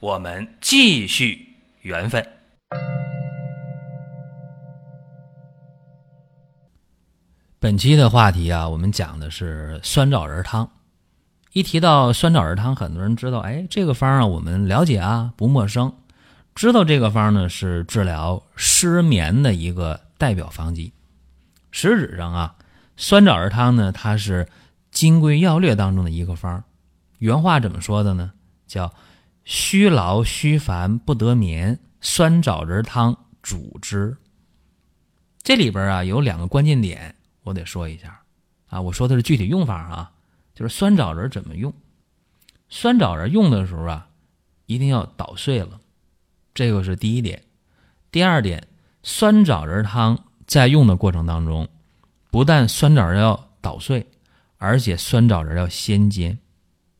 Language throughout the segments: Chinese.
我们继续缘分。本期的话题啊，我们讲的是酸枣仁汤。一提到酸枣仁汤，很多人知道，哎，这个方啊，我们了解啊，不陌生。知道这个方呢，是治疗失眠的一个代表方剂。实质上啊，酸枣仁汤呢，它是《金匮要略》当中的一个方。原话怎么说的呢？叫“虚劳虚烦不得眠，酸枣仁汤主之”。这里边啊，有两个关键点。我得说一下，啊，我说的是具体用法啊，就是酸枣仁怎么用。酸枣仁用的时候啊，一定要捣碎了，这个是第一点。第二点，酸枣仁汤在用的过程当中，不但酸枣仁要捣碎，而且酸枣仁要先煎，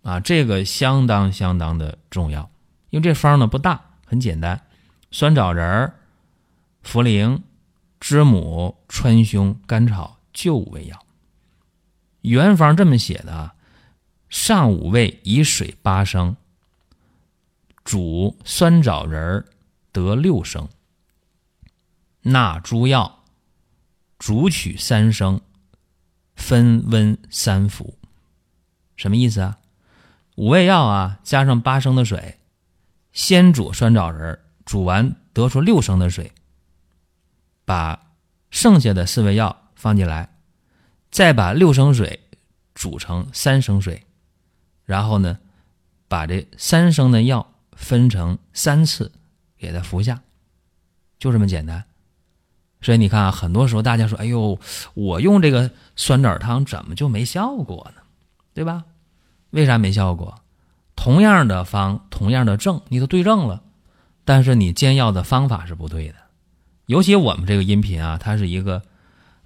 啊，这个相当相当的重要。因为这方呢不大，很简单，酸枣仁儿、茯苓、知母、川芎、甘草。就五味药。原方这么写的啊：上五味以水八升，煮酸枣仁儿得六升，纳诸药，煮取三升，分温三服。什么意思啊？五味药啊，加上八升的水，先煮酸枣仁，煮完得出六升的水，把剩下的四味药。放进来，再把六升水煮成三升水，然后呢，把这三升的药分成三次给它服下，就这么简单。所以你看啊，很多时候大家说：“哎呦，我用这个酸枣汤怎么就没效果呢？对吧？为啥没效果？同样的方，同样的症，你都对症了，但是你煎药的方法是不对的。尤其我们这个音频啊，它是一个。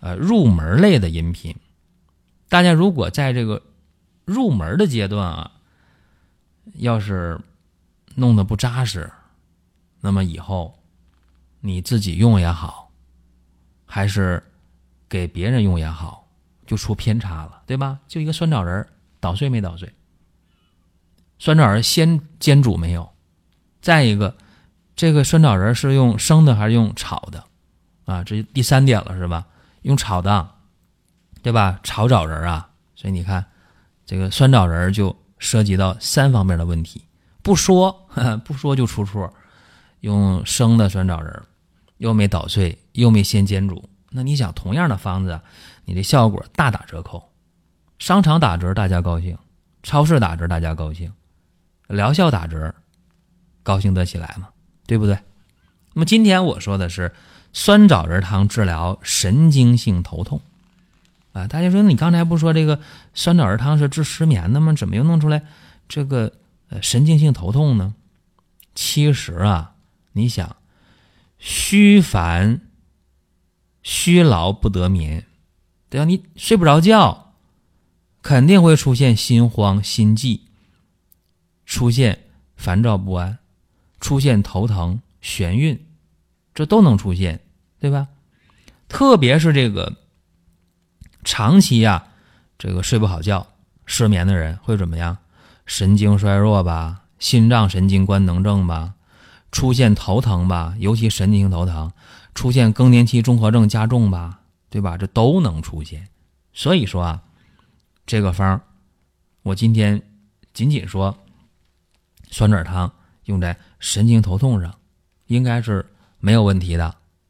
呃，入门类的音频，大家如果在这个入门的阶段啊，要是弄得不扎实，那么以后你自己用也好，还是给别人用也好，就出偏差了，对吧？就一个酸枣仁捣碎没捣碎？酸枣仁先煎煮没有？再一个，这个酸枣仁是用生的还是用炒的？啊，这第三点了，是吧？用炒的，对吧？炒枣仁啊，所以你看，这个酸枣仁就涉及到三方面的问题。不说不说就出错，用生的酸枣仁，又没捣碎，又没先煎煮，那你想，同样的方子，你的效果大打折扣。商场打折大家高兴，超市打折大家高兴，疗效打折，高兴得起来吗？对不对？那么今天我说的是。酸枣仁汤治疗神经性头痛，啊，大家说你刚才不说这个酸枣仁汤是治失眠的吗？怎么又弄出来这个呃神经性头痛呢？其实啊，你想，虚烦、虚劳不得眠，对吧？你睡不着觉，肯定会出现心慌、心悸，出现烦躁不安，出现头疼、眩晕。这都能出现，对吧？特别是这个长期呀，这个睡不好觉、失眠的人会怎么样？神经衰弱吧，心脏神经官能症吧，出现头疼吧，尤其神经性头疼，出现更年期综合症加重吧，对吧？这都能出现。所以说啊，这个方我今天仅仅说酸枣汤用在神经头痛上，应该是。没有问题的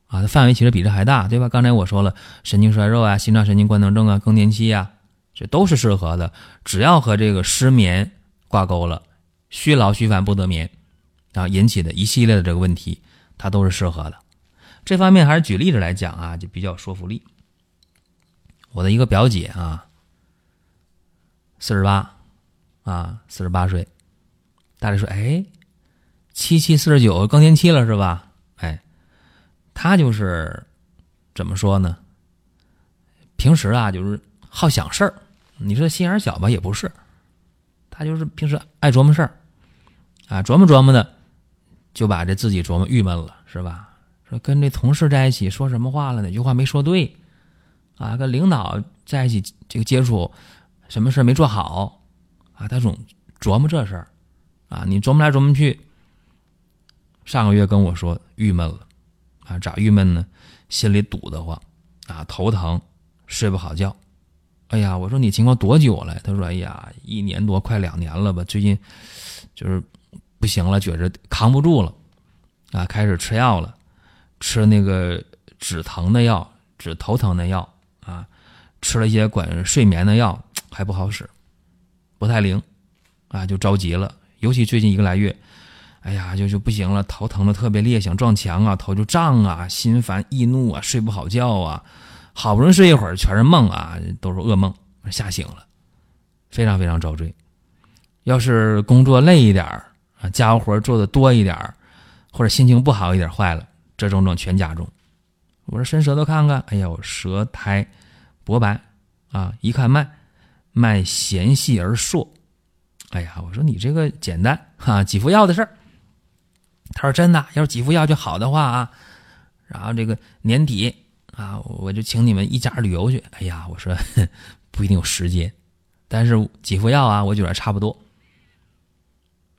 啊，它范围其实比这还大，对吧？刚才我说了，神经衰弱啊、心脏神经官能症啊、更年期啊，这都是适合的。只要和这个失眠挂钩了，虚劳虚烦不得眠啊引起的一系列的这个问题，它都是适合的。这方面还是举例子来讲啊，就比较有说服力。我的一个表姐啊，四十八啊，四十八岁，大家说，哎，七七四十九更年期了是吧？哎，他就是怎么说呢？平时啊，就是好想事儿。你说心眼小吧，也不是。他就是平时爱琢磨事儿，啊，琢磨琢磨的，就把这自己琢磨郁闷了，是吧？说跟这同事在一起说什么话了？哪句话没说对？啊，跟领导在一起这个接触，什么事没做好？啊，他总琢磨这事儿，啊，你琢磨来琢磨去。上个月跟我说郁闷了，啊，咋郁闷呢？心里堵得慌，啊，头疼，睡不好觉。哎呀，我说你情况多久了？他说：哎呀，一年多，快两年了吧。最近就是不行了，觉着扛不住了，啊，开始吃药了，吃那个止疼的药，止头疼的药，啊，吃了一些管睡眠的药，还不好使，不太灵，啊，就着急了。尤其最近一个来月，哎呀，就就不行了，头疼的特别烈，想撞墙啊，头就胀啊，心烦易怒啊，睡不好觉啊。好不容易睡一会儿，全是梦啊，都是噩梦，吓醒了，非常非常遭罪。要是工作累一点啊，家务活做的多一点或者心情不好一点，坏了，这种种全加重。我说伸舌头看看，哎呀，舌苔薄白啊，一看脉，脉弦细而硕。哎呀，我说你这个简单哈，几副药的事儿。他说真的，要是几副药就好的话啊，然后这个年底。啊，我就请你们一家旅游去。哎呀，我说 不一定有时间，但是几副药啊，我觉得差不多。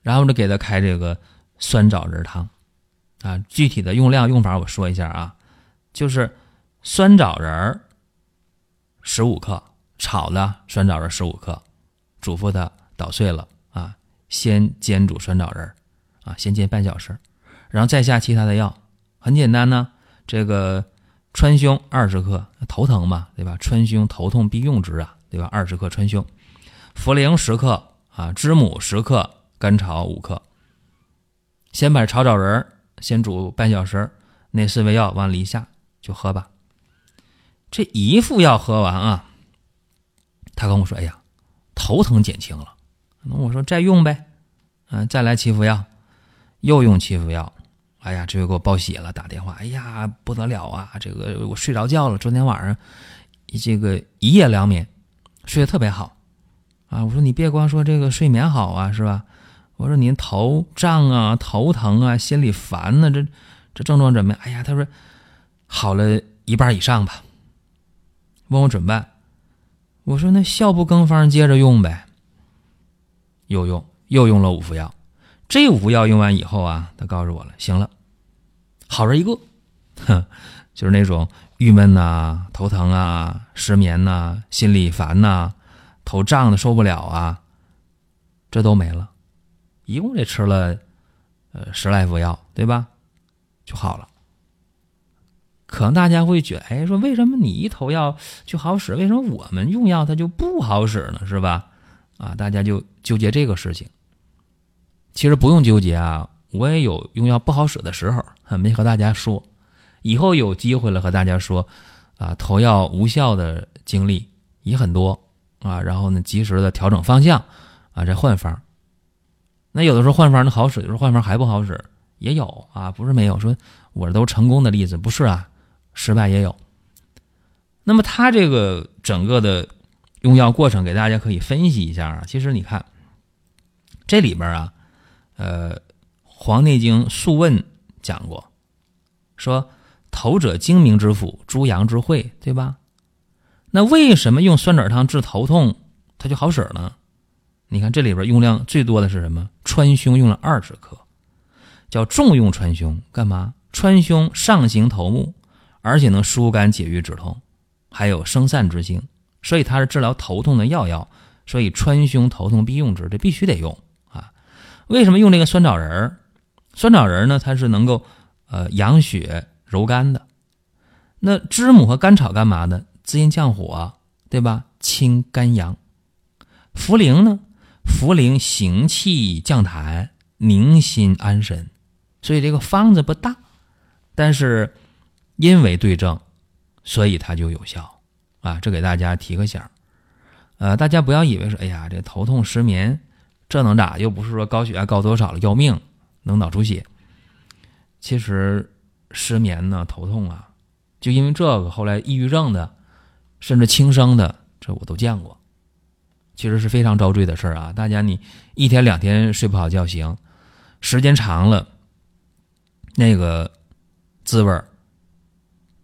然后就给他开这个酸枣仁汤，啊，具体的用量用法我说一下啊，就是酸枣仁十五克，炒的酸枣仁十五克，嘱咐他捣碎了啊，先煎煮酸枣仁啊，先煎半小时，然后再下其他的药，很简单呢，这个。川芎二十克，头疼嘛，对吧？川芎头痛必用之啊，对吧？二十克川芎，茯苓十克啊，知母十克，甘草五克。先把炒枣仁先煮半小时，那四味药往里一下就喝吧。这一副药喝完啊，他跟我说：“哎呀，头疼减轻了。”那我说：“再用呗，嗯，再来七副药，又用七副药。”哎呀，这又给我报喜了，打电话，哎呀，不得了啊！这个我睡着觉了，昨天晚上这个一夜两眠，睡得特别好啊！我说你别光说这个睡眠好啊，是吧？我说您头胀啊，头疼啊，心里烦呢，这这症状怎么样？哎呀，他说好了一半以上吧。问我怎么办？我说那效不更方，接着用呗。又用又用了五副药。这五副药用完以后啊，他告诉我了，行了，好人一个，哼，就是那种郁闷呐、头疼啊、失眠呐、心里烦呐、头胀的受不了啊，这都没了，一共这吃了呃十来副药，对吧？就好了。可能大家会觉得，哎，说为什么你一投药就好使，为什么我们用药它就不好使呢？是吧？啊，大家就纠结这个事情。其实不用纠结啊，我也有用药不好使的时候，没和大家说。以后有机会了和大家说，啊，投药无效的经历也很多啊。然后呢，及时的调整方向，啊，再换方。那有的时候换方的好使，有时候换方还不好使，也有啊，不是没有。说我这都成功的例子，不是啊，失败也有。那么他这个整个的用药过程，给大家可以分析一下啊。其实你看这里边啊。呃，《黄帝内经·素问》讲过，说头者精明之府，诸阳之会，对吧？那为什么用酸枣汤治头痛，它就好使呢？你看这里边用量最多的是什么？川芎用了二十克，叫重用川芎，干嘛？川芎上行头目，而且能疏肝解郁止痛，还有生散之性，所以它是治疗头痛的药药，所以川芎头痛必用之，这必须得用啊。为什么用这个酸枣仁儿？酸枣仁儿呢？它是能够呃养血柔肝的。那知母和甘草干嘛的？滋阴降火，对吧？清肝阳。茯苓呢？茯苓行气降痰，宁心安神。所以这个方子不大，但是因为对症，所以它就有效啊！这给大家提个醒儿。呃，大家不要以为说，哎呀，这头痛失眠。这能咋？又不是说高血压高多少了要命能脑出血。其实失眠呢，头痛啊，就因为这个，后来抑郁症的，甚至轻生的，这我都见过。其实是非常遭罪的事儿啊！大家你一天两天睡不好觉行，时间长了，那个滋味儿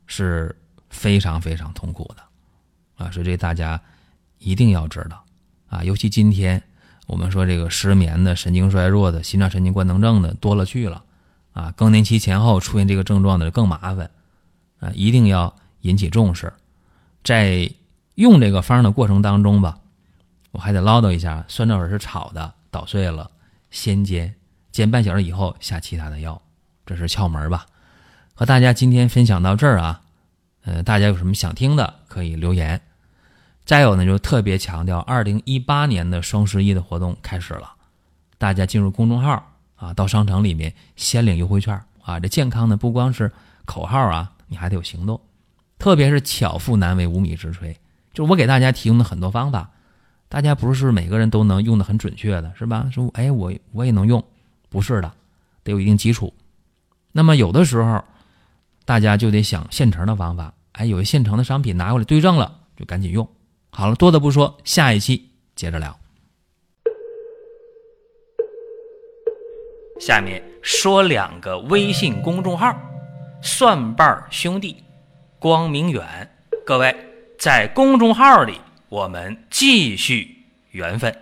是非常非常痛苦的啊！所以这大家一定要知道啊！尤其今天我们说这个失眠的、神经衰弱的、心脏神经官能症的多了去了啊！更年期前后出现这个症状的更麻烦啊！一定要引起重视，在用这个方的过程当中吧。我还得唠叨一下，酸枣仁是炒的，捣碎了，先煎，煎半小时以后下其他的药，这是窍门吧？和大家今天分享到这儿啊，呃，大家有什么想听的可以留言。再有呢，就特别强调，二零一八年的双十一的活动开始了，大家进入公众号啊，到商城里面先领优惠券啊。这健康呢，不光是口号啊，你还得有行动，特别是巧妇难为无米之炊，就是我给大家提供的很多方法。大家不是每个人都能用的很准确的，是吧？说，哎，我我也能用，不是的，得有一定基础。那么有的时候，大家就得想现成的方法。哎，有现成的商品拿过来对症了，就赶紧用。好了，多的不说，下一期接着聊。下面说两个微信公众号：蒜瓣兄弟、光明远。各位在公众号里。我们继续缘分。